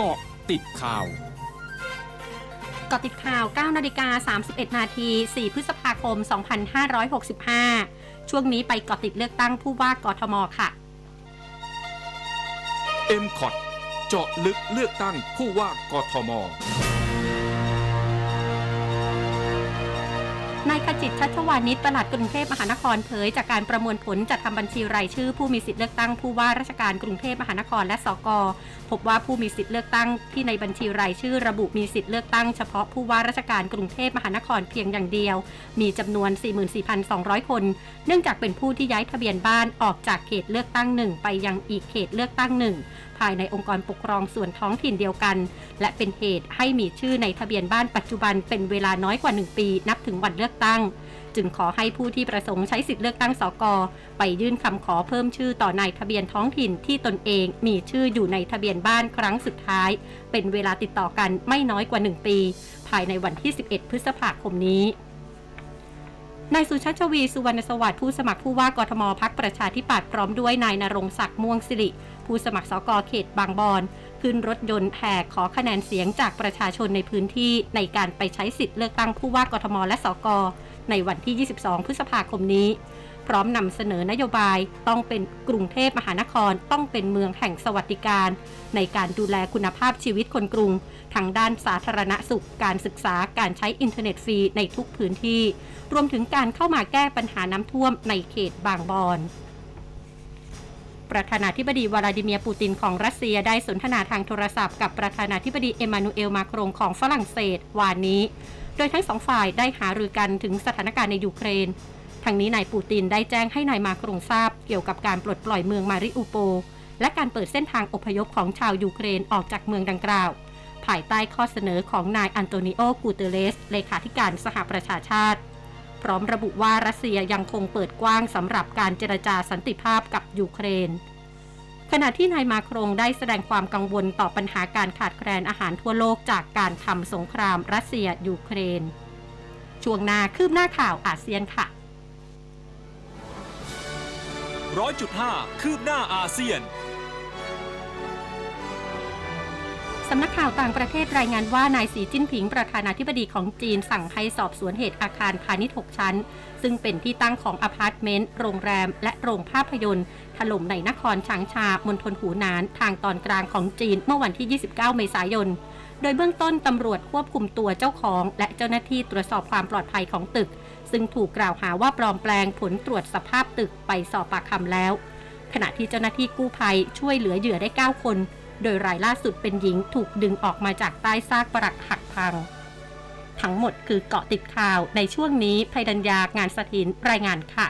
เกาะติดข่าวกาะติดข่าว 9 นาฬิกา 31 นาที 4 พฤษภาคม 2565 ช่วงนี้ไปเกาะติดเลือกตั้งผู้ว่ากทมค่ะ m c o t เจาะลึกเลือกตั้งผู้ว่ากทม นายขจิตชัชวานิชประหลัดกรุงเทพมหานครเผยจากการประมวลผลจัดทำบัญชีรายชื่อ ผู้มีสิทธิเลือกตั้งผู้ว่าราชการกรุงเทพมหานครและสกพบว่าผู้มีสิทธิเลือกตั้งที่ในบัญชีรายชื่อ ระบุมีสิทธิเลือกตั้งเฉพาะผู้ว่าราชการกรุงเทพมหานครเพียงอย่างเดียว มีจำนวน 44,200 คน เนื่องจากเป็นผู้ที่ย้ายทะเบียนบ้านออกจากเขตเลือกตั้งหนึ่งไปยังอีกเขตเลือกตั้งหนึ่ง ภายในองค์กรปกครองส่วนท้องถิ่นเดียวกัน และเป็นเหตุให้มีชื่อในทะเบียนบ้านปัจจุบันเป็นเวลาน้อยกว่า 1 ปี นับถึงวันเลือกตั้ง จึงขอให้ผู้ที่ประสงค์ใช้สิทธิเลือกตั้งสกไปยื่นคำขอเพิ่มชื่อต่อนายทะเบียนท้องถิ่นที่ตนเองมีชื่ออยู่ในทะเบียนบ้านครั้งสุดท้าย เป็นเวลาติดต่อกันไม่น้อยกว่า 1 ปี ภายในวันที่ 11 พฤษภาคมนี้ นายสุชาติชวีสุวรรณสวัสดิ์ผู้สมัครผู้ว่ากทมพักประชาธิปัตย์พร้อมด้วยนายนรงศักดิ์ม่วงสิริ ผู้สมัครสกเขตบางบอนขึ้นรถยนต์แห่ขอคะแนนเสียงจากประชาชนในพื้นที่ในการไปใช้สิทธิ์เลือกตั้งผู้ว่ากทมและสกในวันที่ 22 พฤษภาคมนี้ พร้อมนำเสนอนโยบายต้องเป็นกรุงเทพมหานครต้องเป็นเมืองแห่งสวัสดิการ ในการดูแลคุณภาพชีวิตคนกรุงทางด้านสาธารณสุข การศึกษาการใช้อินเทอร์เน็ตฟรีในทุกพื้นที่ รวมถึงการเข้ามาแก้ปัญหาน้ำท่วมในเขตบางบอนประธานาธิบดีวลาดิเมียร์ปูตินของรัสเซียได้สนทนาทางโทรศัพท์กับประธานาธิบดีเอมานูเอลมาครงของฝรั่งเศสวานนี้ โดยทั้งสองฝ่ายได้หารือกันถึงสถานการณ์ในยูเครน ทั้งนี้นายปูตินได้แจ้งให้นายมาครงทราบเกี่ยวกับการปลดปล่อยเมืองมาริอูโป และการเปิดเส้นทางอพยพของชาวยูเครนออกจากเมืองดังกล่าว ภายใต้ข้อเสนอของนายอันโตนิโอ กูเตร์เรส เลขาธิการสหประชาชาติ พร้อมระบุว่ารัสเซียยังคงเปิดกว้างสำหรับการเจรจาสันติภาพกับยูเครน ขณะที่นายมาครงได้แสดงความกังวลต่อปัญหาการขาดแคลนอาหารทั่วโลกจากการทำสงครามรัสเซียยูเครน ช่วงหน้าคืบหน้าข่าวอาเซียนค่ะ ร้อยจุดห้าคืบหน้าอาเซียน สำนักข่าวต่างประเทศรายงานว่านายสีจิ้นผิงประธานาธิบดีของจีนสั่งให้สอบสวนเหตุอาคารพาณิชย์ 6 ชั้น ซึ่งเป็นที่ตั้งของอพาร์ตเมนต์ โรงแรม และโรงภาพยนตร์ถล่มในนครฉางชามณฑลหูหนาน ทางตอนกลางของจีนเมื่อวันที่ 29 เมษายน โดยเบื้องต้นตำรวจควบคุมตัวเจ้าของ และเจ้าหน้าที่ตรวจสอบความปลอดภัยของตึก ซึ่งถูกกล่าวหาว่าปลอมแปลงผลตรวจสภาพตึกไปสอบปากคำแล้ว ขณะที่เจ้าหน้าที่กู้ภัยช่วยเหลือเหยื่อได้ 9 คน โดยรายล่าสุดเป็นหญิงถูกดึงออกมาจากใต้ซากปรักหักพัง ทั้งหมดคือเกาะติดข่าวในช่วงนี้ภัยดัญญางานสถินรายงานค่ะ